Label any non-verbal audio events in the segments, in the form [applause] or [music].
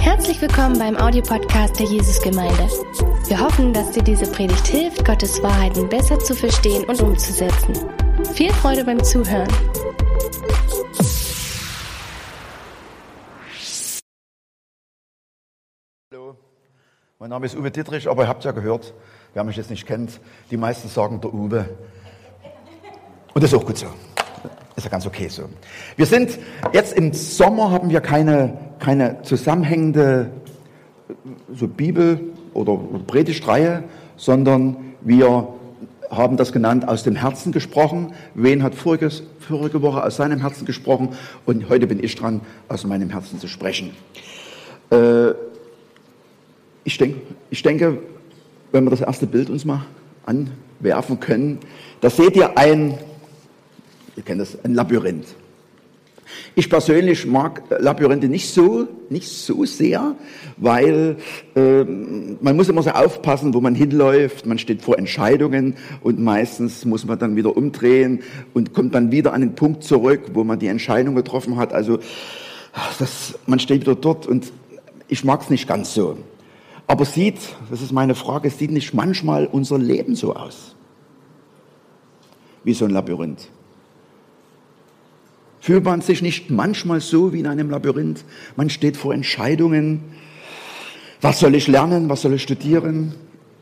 Herzlich willkommen beim Audiopodcast der Jesusgemeinde. Wir hoffen, dass dir diese Predigt hilft, Gottes Wahrheiten besser zu verstehen und umzusetzen. Viel Freude beim Zuhören. Hallo, mein Name ist Uwe Dittrich, aber ihr habt ja gehört, wer mich jetzt nicht kennt, die meisten sagen der Uwe. Und das ist auch gut so. Ist ja ganz okay so. Wir sind jetzt im Sommer haben wir keine, keine zusammenhängende so Bibel oder Predigtreihe, sondern wir haben das genannt aus dem Herzen gesprochen. Wen hat voriges, vorige Woche aus seinem Herzen gesprochen und heute bin ich dran, aus meinem Herzen zu sprechen. Äh, ich, denk, ich denke, wenn wir das erste Bild uns mal anwerfen können, da seht ihr ein Ihr kennt das, ein Labyrinth. Ich persönlich mag Labyrinthe nicht so, nicht so sehr, weil äh, man muss immer so aufpassen, wo man hinläuft. Man steht vor Entscheidungen und meistens muss man dann wieder umdrehen und kommt dann wieder an den Punkt zurück, wo man die Entscheidung getroffen hat. Also das, man steht wieder dort und ich mag es nicht ganz so. Aber sieht, das ist meine Frage, sieht nicht manchmal unser Leben so aus? Wie so ein Labyrinth. Fühlt man sich nicht manchmal so wie in einem Labyrinth? Man steht vor Entscheidungen. Was soll ich lernen? Was soll ich studieren?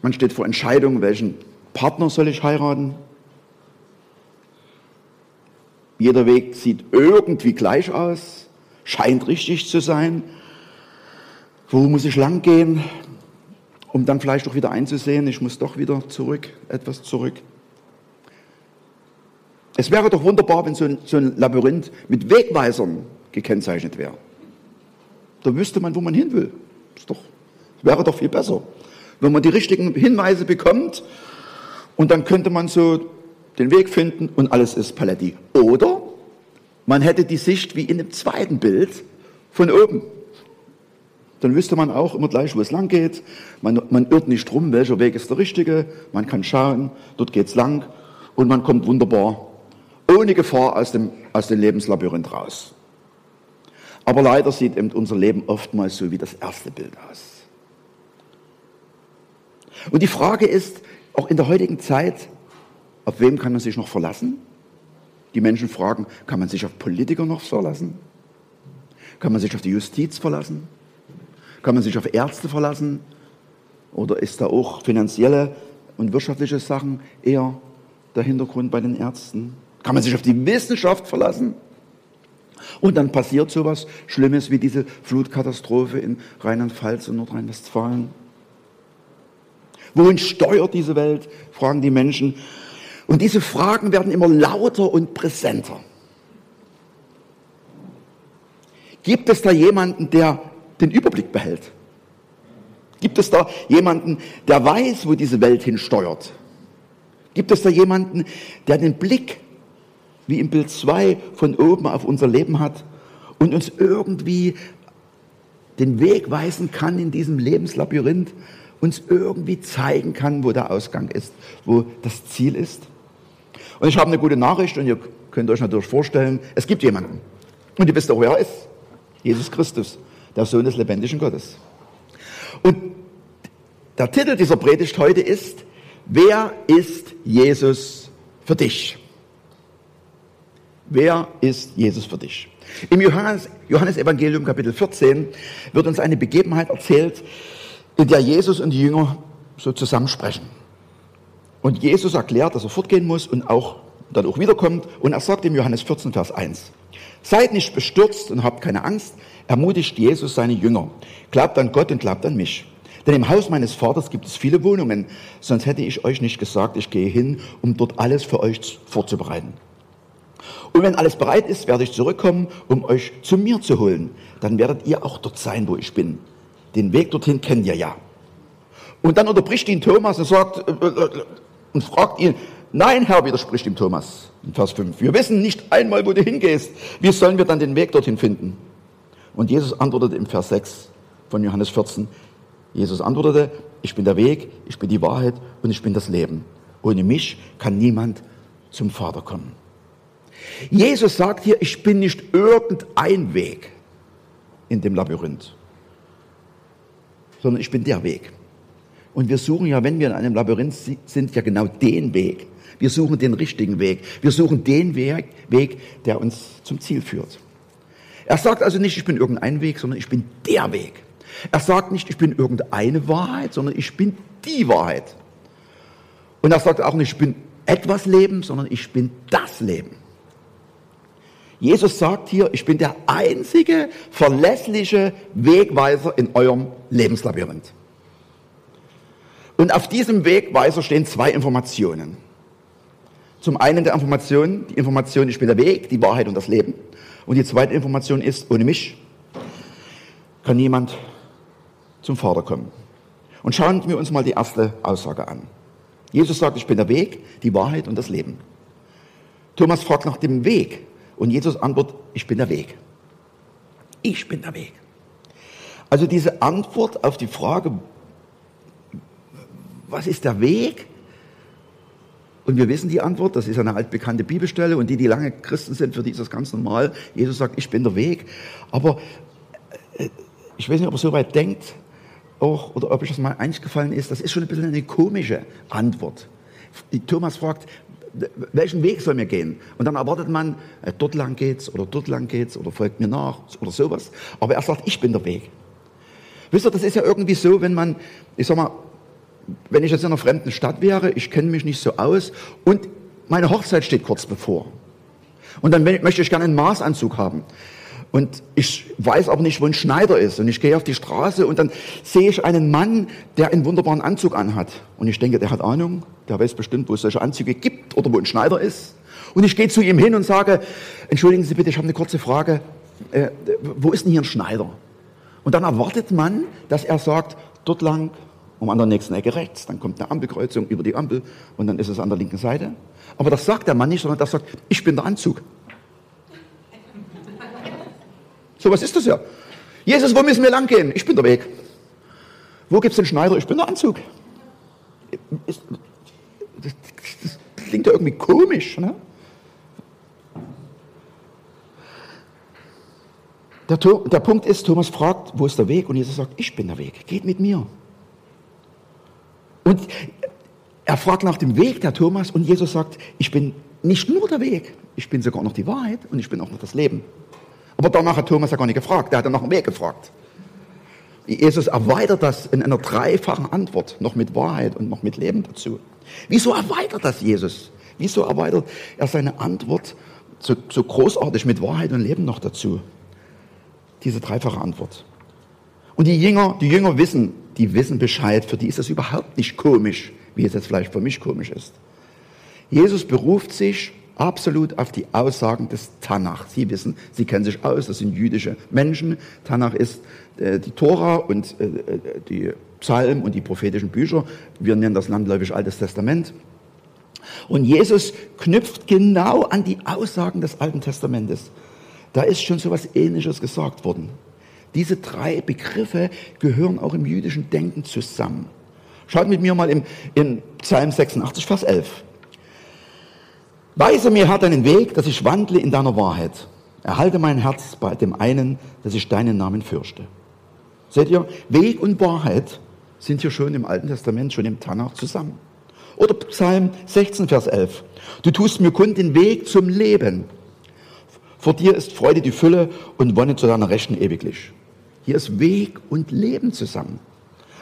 Man steht vor Entscheidungen, welchen Partner soll ich heiraten? Jeder Weg sieht irgendwie gleich aus, scheint richtig zu sein. Wo muss ich lang gehen, um dann vielleicht auch wieder einzusehen, ich muss doch wieder zurück, etwas zurück. Es wäre doch wunderbar, wenn so ein, so ein Labyrinth mit Wegweisern gekennzeichnet wäre. Da wüsste man, wo man hin will. Das, doch, wäre doch viel besser. Wenn man die richtigen Hinweise bekommt und dann könnte man so den Weg finden und alles ist Paletti. Oder man hätte die Sicht wie in dem zweiten Bild von oben. Dann wüsste man auch immer gleich, wo es lang geht. Man, man irrt nicht rum, welcher Weg ist der richtige. Man kann schauen, dort geht's lang und man kommt wunderbar ohne Gefahr aus dem, aus dem Lebenslabyrinth raus. Aber leider sieht eben unser Leben oftmals so wie das erste Bild aus. Und die Frage ist, auch in der heutigen Zeit, auf wem kann man sich noch verlassen? Die Menschen fragen, kann man sich auf Politiker noch verlassen? Kann man sich auf die Justiz verlassen? Kann man sich auf Ärzte verlassen? Oder ist da auch finanzielle und wirtschaftliche Sachen eher der Hintergrund bei den Ärzten? Kann man sich auf die Wissenschaft verlassen? Und dann passiert sowas Schlimmes wie diese Flutkatastrophe in Rheinland-Pfalz und Nordrhein-Westfalen. Wohin steuert diese Welt? fragen die Menschen. Und diese Fragen werden immer lauter und präsenter. Gibt es da jemanden, der den Überblick behält? Gibt es da jemanden, der weiß, wo diese Welt hinsteuert? Gibt es da jemanden, der den Blick wie im Bild 2 von oben auf unser Leben hat und uns irgendwie den Weg weisen kann in diesem Lebenslabyrinth, uns irgendwie zeigen kann, wo der Ausgang ist, wo das Ziel ist. Und ich habe eine gute Nachricht und ihr könnt euch natürlich vorstellen, es gibt jemanden. Und ihr wisst auch, wer er ist. Jesus Christus, der Sohn des lebendigen Gottes. Und der Titel dieser Predigt heute ist, wer ist Jesus für dich? Wer ist Jesus für dich? Im Johannes, Johannes Evangelium Kapitel 14 wird uns eine Begebenheit erzählt, in der Jesus und die Jünger so zusammensprechen. Und Jesus erklärt, dass er fortgehen muss und auch dann auch wiederkommt. Und er sagt im Johannes 14, Vers 1, Seid nicht bestürzt und habt keine Angst, ermutigt Jesus seine Jünger. Glaubt an Gott und glaubt an mich. Denn im Haus meines Vaters gibt es viele Wohnungen, sonst hätte ich euch nicht gesagt, ich gehe hin, um dort alles für euch vorzubereiten. Und wenn alles bereit ist, werde ich zurückkommen, um euch zu mir zu holen. Dann werdet ihr auch dort sein, wo ich bin. Den Weg dorthin kennt ihr ja. Und dann unterbricht ihn Thomas und sagt, äh, äh, äh, und fragt ihn, nein, Herr, widerspricht ihm Thomas in Vers 5. Wir wissen nicht einmal, wo du hingehst. Wie sollen wir dann den Weg dorthin finden? Und Jesus antwortete im Vers 6 von Johannes 14. Jesus antwortete, ich bin der Weg, ich bin die Wahrheit und ich bin das Leben. Ohne mich kann niemand zum Vater kommen. Jesus sagt hier, ich bin nicht irgendein Weg. in dem Labyrinth, sondern ich bin der Weg. Und wir suchen ja, wenn wir in einem Labyrinth sind, ja genau den Weg. Wir suchen den richtigen Weg. Wir suchen den Weg, Weg, der uns zum Ziel führt. Er sagt also nicht, ich bin irgendein Weg, sondern ich bin der Weg. Er sagt nicht, ich bin irgendeine Wahrheit, sondern ich bin die Wahrheit. Und er sagt auch nicht, ich bin etwas Leben, sondern ich bin das Leben. Jesus sagt hier, ich bin der einzige verlässliche Wegweiser in eurem Lebenslabyrinth. Und auf diesem Wegweiser stehen zwei Informationen. Zum einen der Information, die Information, ich bin der Weg, die Wahrheit und das Leben. Und die zweite Information ist, ohne mich kann niemand zum Vater kommen. Und schauen wir uns mal die erste Aussage an. Jesus sagt, ich bin der Weg, die Wahrheit und das Leben. Thomas fragt nach dem Weg und Jesus antwortet, ich bin der Weg. Ich bin der Weg. Also diese Antwort auf die Frage, was ist der Weg? Und wir wissen die Antwort, das ist eine altbekannte Bibelstelle und die, die lange Christen sind, für die ist das ganz normal. Jesus sagt, ich bin der Weg. Aber äh, ich weiß nicht, ob er so weit denkt, auch, oder ob euch das mal eingefallen ist, das ist schon ein bisschen eine komische Antwort. Thomas fragt, welchen Weg soll mir gehen? Und dann erwartet man, äh, dort lang geht's oder dort lang geht's oder folgt mir nach oder sowas. Aber er sagt, ich bin der Weg. Wisst ihr, das ist ja irgendwie so, wenn man, ich sag mal, wenn ich jetzt in einer fremden Stadt wäre, ich kenne mich nicht so aus und meine Hochzeit steht kurz bevor. Und dann möchte ich gerne einen Maßanzug haben. Und ich weiß aber nicht, wo ein Schneider ist. Und ich gehe auf die Straße und dann sehe ich einen Mann, der einen wunderbaren Anzug anhat. Und ich denke, der hat Ahnung, der weiß bestimmt, wo es solche Anzüge gibt oder wo ein Schneider ist. Und ich gehe zu ihm hin und sage, entschuldigen Sie bitte, ich habe eine kurze Frage. Äh, wo ist denn hier ein Schneider? Und dann erwartet man, dass er sagt, dort lang, um an der nächsten Ecke rechts, dann kommt eine Ampelkreuzung über die Ampel und dann ist es an der linken Seite. Aber das sagt der Mann nicht, sondern das sagt, ich bin der Anzug. So was ist das ja. Jesus, wo müssen wir lang gehen? Ich bin der Weg. Wo gibt es den Schneider? Ich bin der Anzug. Das, das klingt ja irgendwie komisch. Ne? Der, der Punkt ist, Thomas fragt, wo ist der Weg? Und Jesus sagt, ich bin der Weg. Geht mit mir. Und er fragt nach dem Weg, der Thomas, und Jesus sagt, ich bin nicht nur der Weg, ich bin sogar noch die Wahrheit und ich bin auch noch das Leben. Aber danach hat Thomas ja gar nicht gefragt, der hat dann dem Weg gefragt. Jesus erweitert das in einer dreifachen Antwort, noch mit Wahrheit und noch mit Leben dazu. Wieso erweitert das Jesus? Wieso erweitert er seine Antwort so, so großartig mit Wahrheit und Leben noch dazu? Diese dreifache Antwort. Und die Jünger, die Jünger wissen, die wissen Bescheid, für die ist das überhaupt nicht komisch, wie es jetzt vielleicht für mich komisch ist. Jesus beruft sich absolut auf die Aussagen des Tanach. Sie wissen, Sie kennen sich aus, das sind jüdische Menschen. Tanach ist äh, die Tora und äh, äh, die Psalmen und die prophetischen Bücher. Wir nennen das landläufig Altes Testament. Und Jesus knüpft genau an die Aussagen des Alten Testamentes. Da ist schon so etwas Ähnliches gesagt worden. Diese drei Begriffe gehören auch im jüdischen Denken zusammen. Schaut mit mir mal im, in Psalm 86, Vers 11. Weise mir, Herr, deinen Weg, dass ich wandle in deiner Wahrheit. Erhalte mein Herz bei dem einen, dass ich deinen Namen fürchte. Seht ihr, Weg und Wahrheit sind hier schon im Alten Testament, schon im Tanach zusammen. Oder Psalm 16, Vers 11. Du tust mir kund den Weg zum Leben. Vor dir ist Freude die Fülle und Wonne zu deiner Rechten ewiglich. Hier ist Weg und Leben zusammen.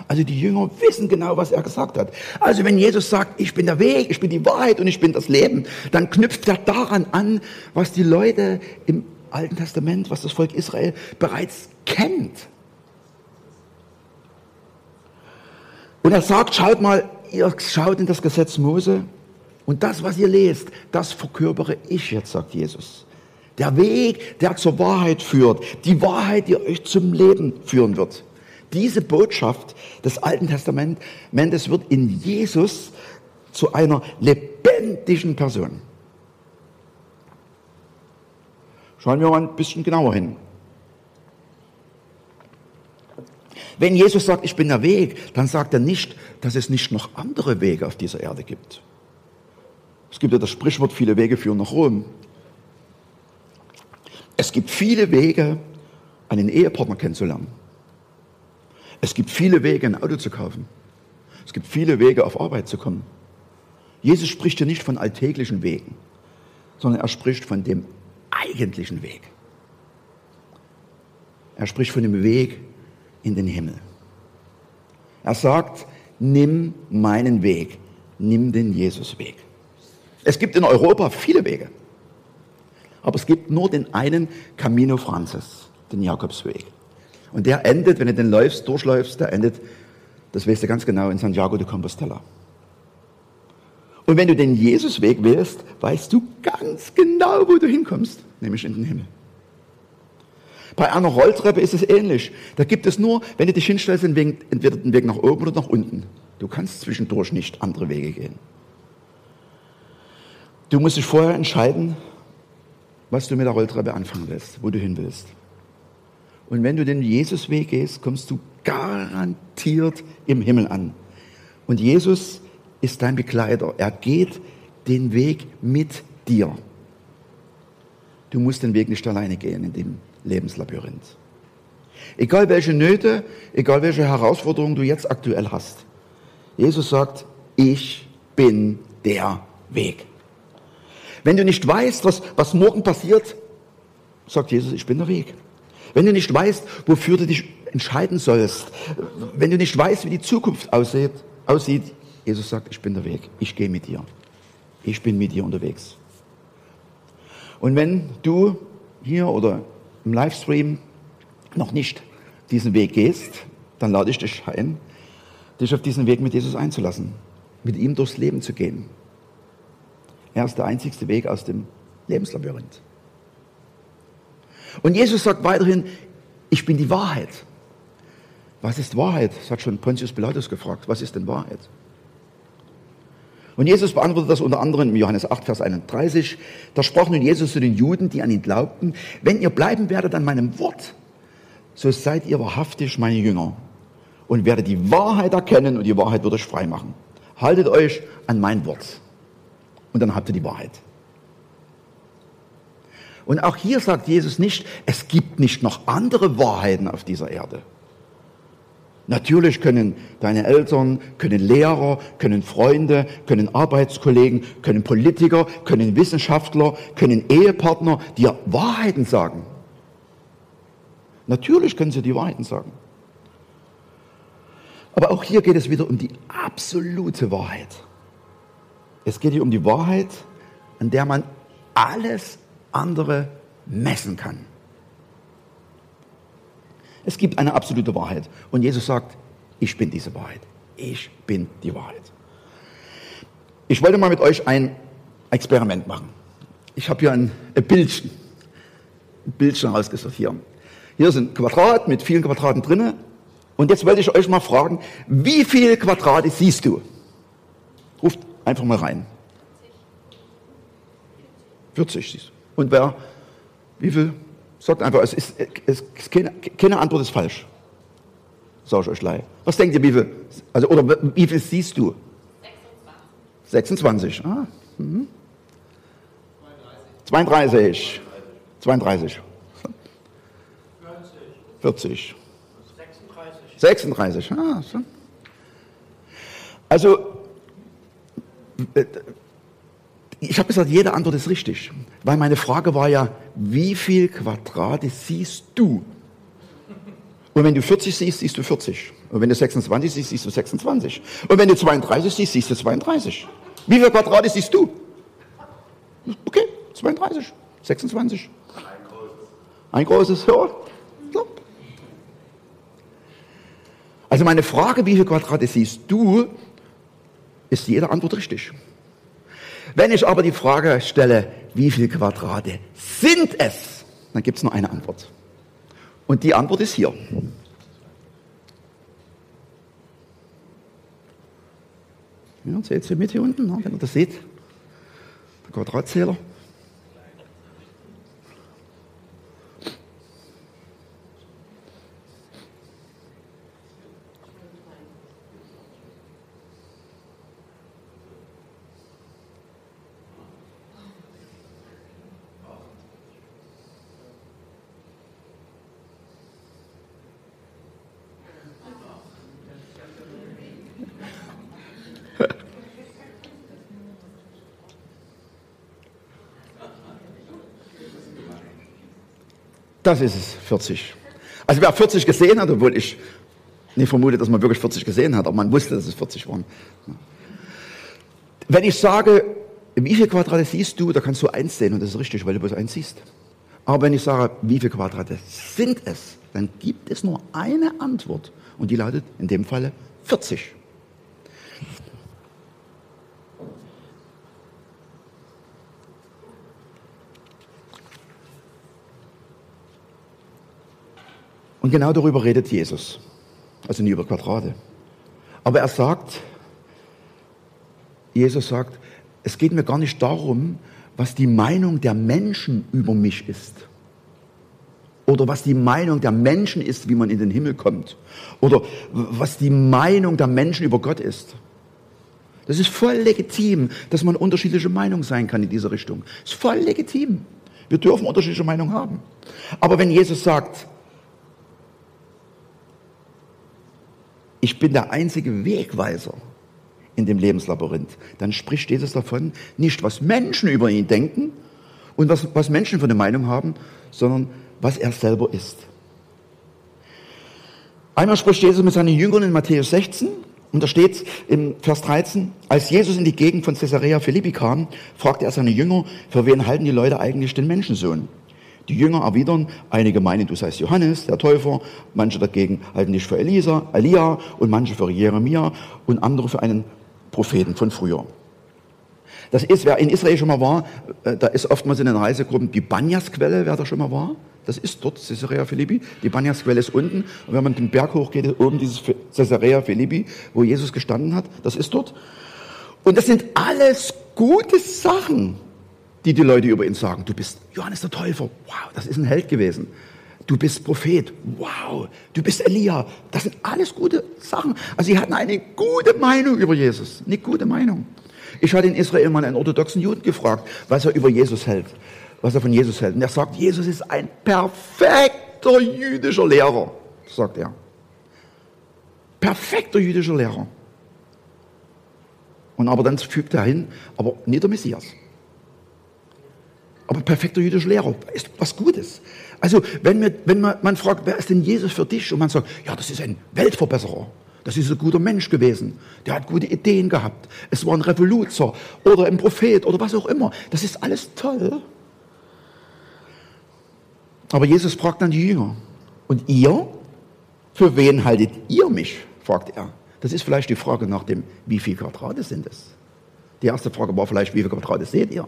Also die Jünger wissen genau, was er gesagt hat. Also wenn Jesus sagt, ich bin der Weg, ich bin die Wahrheit und ich bin das Leben, dann knüpft er daran an, was die Leute im Alten Testament, was das Volk Israel bereits kennt. Und er sagt, schaut mal, ihr schaut in das Gesetz Mose und das, was ihr lest, das verkörpere ich jetzt, sagt Jesus. Der Weg, der zur Wahrheit führt, die Wahrheit, die euch zum Leben führen wird. Diese Botschaft des Alten Testamentes wird in Jesus zu einer lebendigen Person. Schauen wir mal ein bisschen genauer hin. Wenn Jesus sagt, ich bin der Weg, dann sagt er nicht, dass es nicht noch andere Wege auf dieser Erde gibt. Es gibt ja das Sprichwort, viele Wege führen nach Rom. Es gibt viele Wege, einen Ehepartner kennenzulernen. Es gibt viele Wege, ein Auto zu kaufen. Es gibt viele Wege, auf Arbeit zu kommen. Jesus spricht hier nicht von alltäglichen Wegen, sondern er spricht von dem eigentlichen Weg. Er spricht von dem Weg in den Himmel. Er sagt, nimm meinen Weg, nimm den Jesusweg. Es gibt in Europa viele Wege, aber es gibt nur den einen Camino Francis, den Jakobsweg. Und der endet, wenn du den läufst, durchläufst, der endet, das weißt du ganz genau, in Santiago de Compostela. Und wenn du den Jesusweg wählst, weißt du ganz genau, wo du hinkommst, nämlich in den Himmel. Bei einer Rolltreppe ist es ähnlich. Da gibt es nur, wenn du dich hinstellst, entweder den Weg nach oben oder nach unten. Du kannst zwischendurch nicht andere Wege gehen. Du musst dich vorher entscheiden, was du mit der Rolltreppe anfangen willst, wo du hin willst. Und wenn du den Jesusweg gehst, kommst du garantiert im Himmel an. Und Jesus ist dein Begleiter. Er geht den Weg mit dir. Du musst den Weg nicht alleine gehen in dem Lebenslabyrinth. Egal welche Nöte, egal welche Herausforderungen du jetzt aktuell hast. Jesus sagt, ich bin der Weg. Wenn du nicht weißt, was, was morgen passiert, sagt Jesus, ich bin der Weg. Wenn du nicht weißt, wofür du dich entscheiden sollst, wenn du nicht weißt, wie die Zukunft aussieht, aussieht Jesus sagt, ich bin der Weg, ich gehe mit dir. Ich bin mit dir unterwegs. Und wenn du hier oder im Livestream noch nicht diesen Weg gehst, dann lade ich dich ein, dich auf diesen Weg mit Jesus einzulassen, mit ihm durchs Leben zu gehen. Er ist der einzigste Weg aus dem Lebenslabyrinth. Und Jesus sagt weiterhin, ich bin die Wahrheit. Was ist Wahrheit? Das hat schon Pontius Pilatus gefragt. Was ist denn Wahrheit? Und Jesus beantwortet das unter anderem in Johannes 8, Vers 31. Da sprach nun Jesus zu den Juden, die an ihn glaubten, wenn ihr bleiben werdet an meinem Wort, so seid ihr wahrhaftig meine Jünger und werdet die Wahrheit erkennen und die Wahrheit wird euch frei machen. Haltet euch an mein Wort und dann habt ihr die Wahrheit. Und auch hier sagt Jesus nicht, es gibt nicht noch andere Wahrheiten auf dieser Erde. Natürlich können deine Eltern, können Lehrer, können Freunde, können Arbeitskollegen, können Politiker, können Wissenschaftler, können Ehepartner dir Wahrheiten sagen. Natürlich können sie die Wahrheiten sagen. Aber auch hier geht es wieder um die absolute Wahrheit. Es geht hier um die Wahrheit, an der man alles andere messen kann. Es gibt eine absolute Wahrheit. Und Jesus sagt, ich bin diese Wahrheit. Ich bin die Wahrheit. Ich wollte mal mit euch ein Experiment machen. Ich habe hier ein, Bildchen, ein Bildchen rausgesucht hier. Hier sind ein Quadrat mit vielen Quadraten drinnen. Und jetzt wollte ich euch mal fragen, wie viele Quadrate siehst du? Ruft einfach mal rein. 40 siehst du. Und wer, wie viel Sagt einfach, es ist, es ist keine, keine, Antwort ist falsch. Sag ich euch leid. Was denkt ihr, wie viel, also, oder wie viel siehst du? 26. 26. Ah, mhm. 32. 32. 40. 36. 36. Ah, so. Also, ich habe gesagt, jede Antwort ist richtig. Weil meine Frage war ja, wie viel Quadrate siehst du? Und wenn du 40 siehst, siehst du 40. Und wenn du 26 siehst, siehst du 26. Und wenn du 32 siehst, siehst du 32. Wie viele Quadrate siehst du? Okay, 32, 26. Ein großes. Ein großes, ja. Also meine Frage, wie viele Quadrate siehst du, ist jede Antwort richtig. Wenn ich aber die Frage stelle, wie viele Quadrate sind es, dann gibt es nur eine Antwort. Und die Antwort ist hier. Ja, seht ihr mit hier unten, wenn ihr das seht? Der Quadratzähler. Das ist es, 40. Also wer 40 gesehen hat, obwohl ich nicht vermute, dass man wirklich 40 gesehen hat, aber man wusste, dass es 40 waren. Wenn ich sage, wie viele Quadrate siehst du, da kannst du eins sehen und das ist richtig, weil du bloß eins siehst. Aber wenn ich sage, wie viele Quadrate sind es, dann gibt es nur eine Antwort und die lautet in dem Falle 40. Und genau darüber redet Jesus. Also nie über Quadrate. Aber er sagt, Jesus sagt, es geht mir gar nicht darum, was die Meinung der Menschen über mich ist. Oder was die Meinung der Menschen ist, wie man in den Himmel kommt. Oder was die Meinung der Menschen über Gott ist. Das ist voll legitim, dass man unterschiedliche Meinungen sein kann in dieser Richtung. Das ist voll legitim. Wir dürfen unterschiedliche Meinungen haben. Aber wenn Jesus sagt, ich bin der einzige Wegweiser in dem Lebenslabyrinth, dann spricht Jesus davon, nicht was Menschen über ihn denken und was, was Menschen für eine Meinung haben, sondern was er selber ist. Einmal spricht Jesus mit seinen Jüngern in Matthäus 16 und da steht im Vers 13, als Jesus in die Gegend von Caesarea Philippi kam, fragte er seine Jünger, für wen halten die Leute eigentlich den Menschensohn? Die Jünger erwidern, einige meinen, du seist Johannes, der Täufer, manche dagegen halten dich für Elisa, Elia und manche für Jeremia und andere für einen Propheten von früher. Das ist, wer in Israel schon mal war, äh, da ist oftmals in den Reisegruppen die Banyas-Quelle, wer da schon mal war. Das ist dort, Caesarea Philippi. Die Banyas-Quelle ist unten. Und wenn man den Berg hochgeht, ist oben dieses Caesarea Philippi, wo Jesus gestanden hat. Das ist dort. Und das sind alles gute Sachen die die Leute über ihn sagen. Du bist Johannes der Täufer. Wow, das ist ein Held gewesen. Du bist Prophet. Wow, du bist Elia. Das sind alles gute Sachen. Also sie hatten eine gute Meinung über Jesus. Eine gute Meinung. Ich hatte in Israel mal einen orthodoxen Juden gefragt, was er über Jesus hält. Was er von Jesus hält. Und er sagt, Jesus ist ein perfekter jüdischer Lehrer, sagt er. Perfekter jüdischer Lehrer. Und aber dann fügt er hin, aber nicht der Messias. Aber perfekter jüdischer Lehrer ist was Gutes. Also, wenn, wir, wenn man, man fragt, wer ist denn Jesus für dich? Und man sagt, ja, das ist ein Weltverbesserer. Das ist ein guter Mensch gewesen. Der hat gute Ideen gehabt. Es war ein Revoluzer oder ein Prophet oder was auch immer. Das ist alles toll. Aber Jesus fragt dann die Jünger. Und ihr? Für wen haltet ihr mich? fragt er. Das ist vielleicht die Frage nach dem, wie viele Quadrate sind es? Die erste Frage war vielleicht, wie viele Quadrate seht ihr?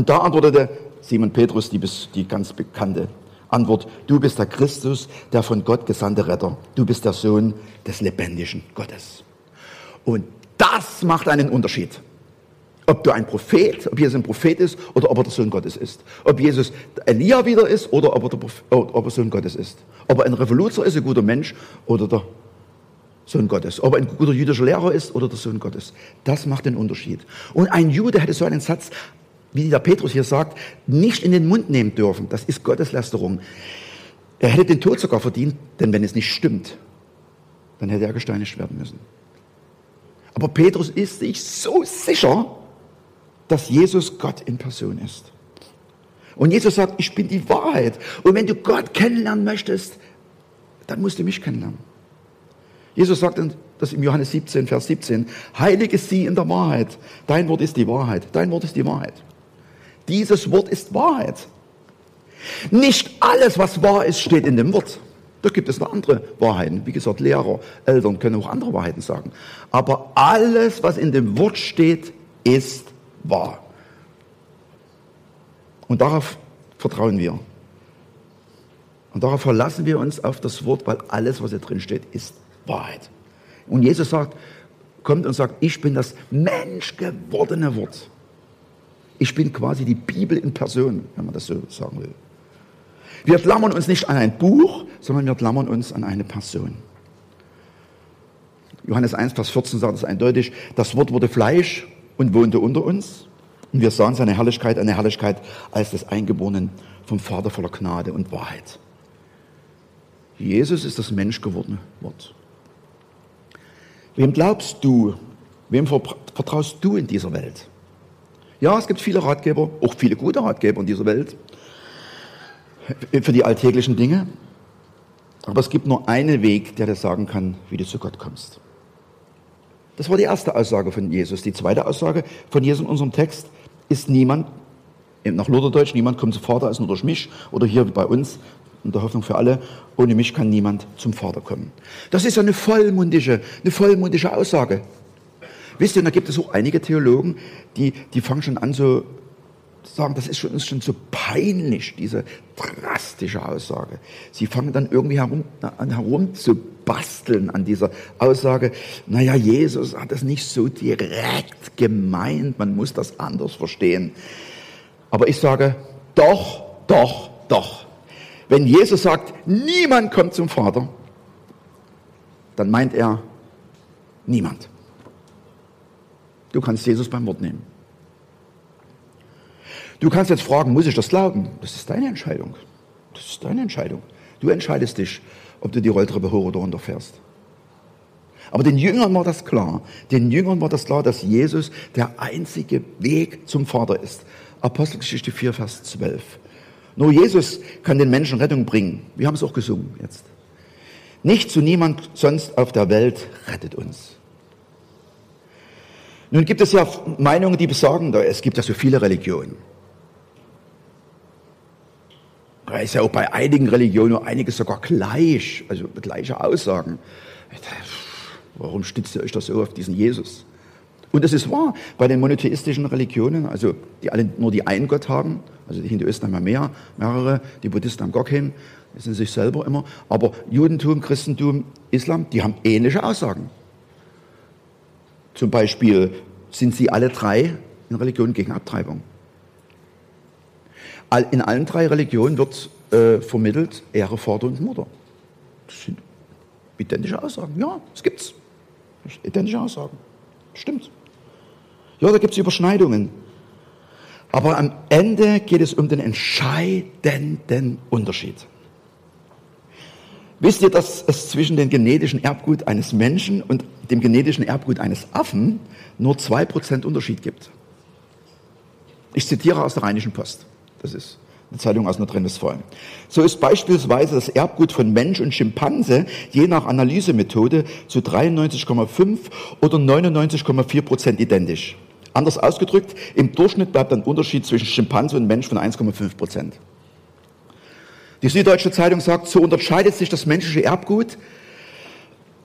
Und da antwortete Simon Petrus, die, die ganz bekannte Antwort, du bist der Christus, der von Gott gesandte Retter. Du bist der Sohn des lebendigen Gottes. Und das macht einen Unterschied. Ob du ein Prophet, ob Jesus ein Prophet ist oder ob er der Sohn Gottes ist. Ob Jesus Elia wieder ist oder ob er, der, ob er Sohn Gottes ist. Ob er ein Revoluzer ist, ein guter Mensch oder der Sohn Gottes. Ob er ein guter jüdischer Lehrer ist oder der Sohn Gottes. Das macht den Unterschied. Und ein Jude hätte so einen Satz wie der Petrus hier sagt, nicht in den Mund nehmen dürfen. Das ist Gotteslästerung. Er hätte den Tod sogar verdient, denn wenn es nicht stimmt, dann hätte er gesteinigt werden müssen. Aber Petrus ist sich so sicher, dass Jesus Gott in Person ist. Und Jesus sagt, ich bin die Wahrheit. Und wenn du Gott kennenlernen möchtest, dann musst du mich kennenlernen. Jesus sagt das im Johannes 17, Vers 17, heilige sie in der Wahrheit. Dein Wort ist die Wahrheit. Dein Wort ist die Wahrheit. Dieses Wort ist Wahrheit. Nicht alles, was wahr ist, steht in dem Wort. Da gibt es noch andere Wahrheiten. Wie gesagt, Lehrer, Eltern können auch andere Wahrheiten sagen. Aber alles, was in dem Wort steht, ist wahr. Und darauf vertrauen wir. Und darauf verlassen wir uns auf das Wort, weil alles, was hier drin steht, ist Wahrheit. Und Jesus sagt, kommt und sagt, ich bin das menschgewordene Wort. Ich bin quasi die Bibel in Person, wenn man das so sagen will. Wir klammern uns nicht an ein Buch, sondern wir klammern uns an eine Person. Johannes 1, Vers 14 sagt es eindeutig, das Wort wurde Fleisch und wohnte unter uns. Und wir sahen seine Herrlichkeit, eine Herrlichkeit als des Eingeborenen vom Vater voller Gnade und Wahrheit. Jesus ist das menschgewordene Wort. Wem glaubst du, wem vertraust du in dieser Welt? Ja, es gibt viele Ratgeber, auch viele gute Ratgeber in dieser Welt. für die alltäglichen Dinge. Aber es gibt nur einen Weg, der dir sagen kann, wie du zu Gott kommst. Das war die erste Aussage von Jesus. Die zweite Aussage von Jesus in unserem Text ist niemand, nach Lutherdeutsch, niemand kommt zum Vater als nur durch mich oder hier bei uns in der Hoffnung für alle, ohne mich kann niemand zum Vater kommen. Das ist eine vollmundige, eine vollmundige Aussage. Wisst ihr, da gibt es auch einige Theologen, die, die fangen schon an so sagen, das ist schon, ist schon so peinlich, diese drastische Aussage. Sie fangen dann irgendwie herum, an herum zu basteln an dieser Aussage. Naja, Jesus hat das nicht so direkt gemeint, man muss das anders verstehen. Aber ich sage, doch, doch, doch. Wenn Jesus sagt, niemand kommt zum Vater, dann meint er niemand. Du kannst Jesus beim Wort nehmen. Du kannst jetzt fragen, muss ich das glauben? Das ist deine Entscheidung. Das ist deine Entscheidung. Du entscheidest dich, ob du die Rolltreppe hoch oder runter fährst. Aber den Jüngern war das klar. Den Jüngern war das klar, dass Jesus der einzige Weg zum Vater ist. Apostelgeschichte 4, Vers 12. Nur Jesus kann den Menschen Rettung bringen. Wir haben es auch gesungen jetzt. Nicht zu niemand sonst auf der Welt rettet uns. Nun gibt es ja Meinungen, die besagen, es gibt ja so viele Religionen. Da ist ja auch bei einigen Religionen einiges sogar gleich, also gleiche Aussagen. Warum stützt ihr euch das so auf diesen Jesus? Und es ist wahr, bei den monotheistischen Religionen, also die alle nur die einen Gott haben, also die Hinduisten haben ja mehr, mehrere, die Buddhisten haben gar keinen, das sind sich selber immer, aber Judentum, Christentum, Islam, die haben ähnliche Aussagen. Zum Beispiel sind sie alle drei in Religion gegen Abtreibung. In allen drei Religionen wird äh, vermittelt Ehre Vater und Mutter. Das sind identische Aussagen. Ja, das gibt's. Identische Aussagen. Stimmt. Ja, da gibt es Überschneidungen. Aber am Ende geht es um den entscheidenden Unterschied. Wisst ihr, dass es zwischen dem genetischen Erbgut eines Menschen und dem genetischen Erbgut eines Affen nur 2% Unterschied gibt? Ich zitiere aus der Rheinischen Post. Das ist eine Zeitung aus Nordrhein-Westfalen. So ist beispielsweise das Erbgut von Mensch und Schimpanse je nach Analysemethode zu 93,5 oder 99,4 Prozent identisch. Anders ausgedrückt, im Durchschnitt bleibt ein Unterschied zwischen Schimpanse und Mensch von 1,5 Prozent. Die Süddeutsche Zeitung sagt, so unterscheidet sich das menschliche Erbgut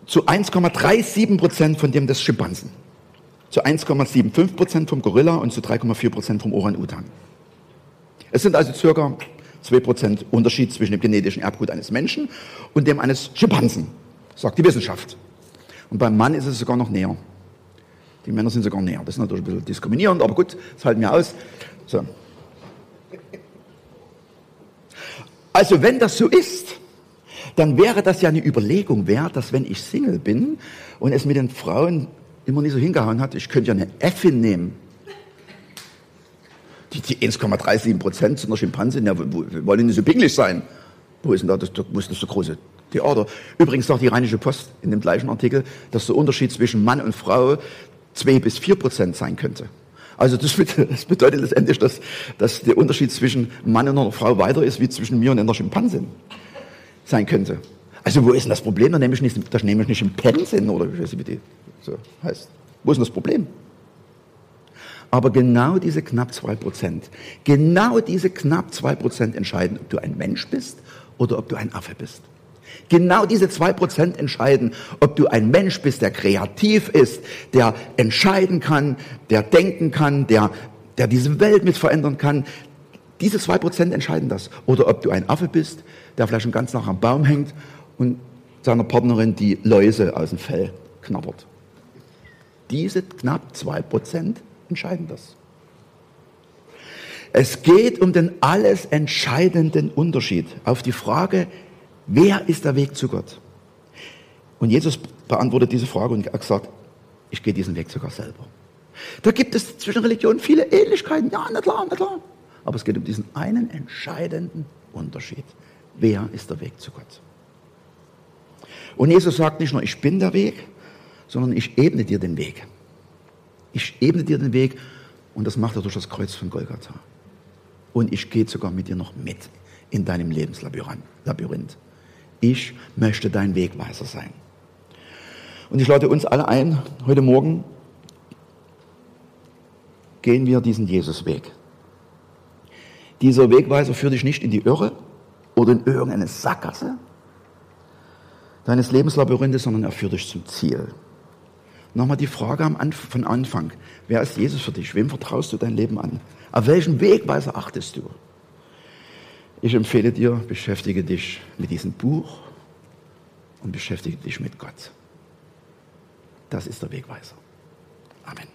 zu 1,37 Prozent von dem des Schimpansen, zu 1,75 Prozent vom Gorilla und zu 3,4 Prozent vom Orang-Utan. Es sind also circa 2% Unterschied zwischen dem genetischen Erbgut eines Menschen und dem eines Schimpansen, sagt die Wissenschaft. Und beim Mann ist es sogar noch näher. Die Männer sind sogar näher. Das ist natürlich ein bisschen diskriminierend, aber gut, das halten wir aus. So. Also wenn das so ist, dann wäre das ja eine Überlegung wert, dass wenn ich Single bin und es mit den Frauen immer nicht so hingehauen hat, ich könnte ja eine Äffin nehmen die, die 1,37 Prozent sind der Schimpansen, ja, wollen nicht so pingelig sein. Wo ist denn da das, wo ist das so große Theater? Übrigens sagt die Rheinische Post in dem gleichen Artikel, dass der Unterschied zwischen Mann und Frau zwei bis vier Prozent sein könnte. Also [laughs] das, bedeutet letztendlich, dass, dass der Unterschied zwischen Mann und einer Frau weiter ist, wie zwischen mir und einer Schimpansin sein könnte. Also wo ist denn das Problem? Da nehme ich nicht, da nehme ich nicht Schimpansin oder wie weiß ich, wie die so heißt. Wo ist denn das Problem? Aber genau diese knapp zwei Prozent, genau diese knapp zwei Prozent entscheiden, ob du ein Mensch bist oder ob du ein Affe bist. Genau diese zwei Prozent entscheiden, ob du ein Mensch bist, der kreativ ist, der entscheiden kann, der denken kann, der, der diese Welt mit verändern kann. Diese zwei Prozent entscheiden das. Oder ob du ein Affe bist, der vielleicht schon ganz nach am Baum hängt und seiner Partnerin die Läuse aus dem Fell knabbert. Diese knapp zwei Prozent entscheiden das. Es geht um den alles entscheidenden Unterschied auf die Frage, wer ist der Weg zu Gott? Und Jesus beantwortet diese Frage und hat gesagt, ich gehe diesen Weg sogar selber. Da gibt es zwischen Religionen viele Ähnlichkeiten, ja, na klar, na klar. Aber es geht um diesen einen entscheidenden Unterschied. Wer ist der Weg zu Gott? Und Jesus sagt nicht nur, ich bin der Weg, sondern ich ebne dir den Weg. Ich ebne dir den Weg und das macht er durch das Kreuz von Golgatha. Und ich gehe sogar mit dir noch mit in deinem Lebenslabyrinth. Ich möchte dein Wegweiser sein. Und ich lade uns alle ein, heute Morgen gehen wir diesen Jesusweg. Dieser Wegweiser führt dich nicht in die Irre oder in irgendeine Sackgasse deines Lebenslabyrinthes, sondern er führt dich zum Ziel. Nochmal die Frage von Anfang. Wer ist Jesus für dich? Wem vertraust du dein Leben an? Auf welchen Wegweiser achtest du? Ich empfehle dir, beschäftige dich mit diesem Buch und beschäftige dich mit Gott. Das ist der Wegweiser. Amen.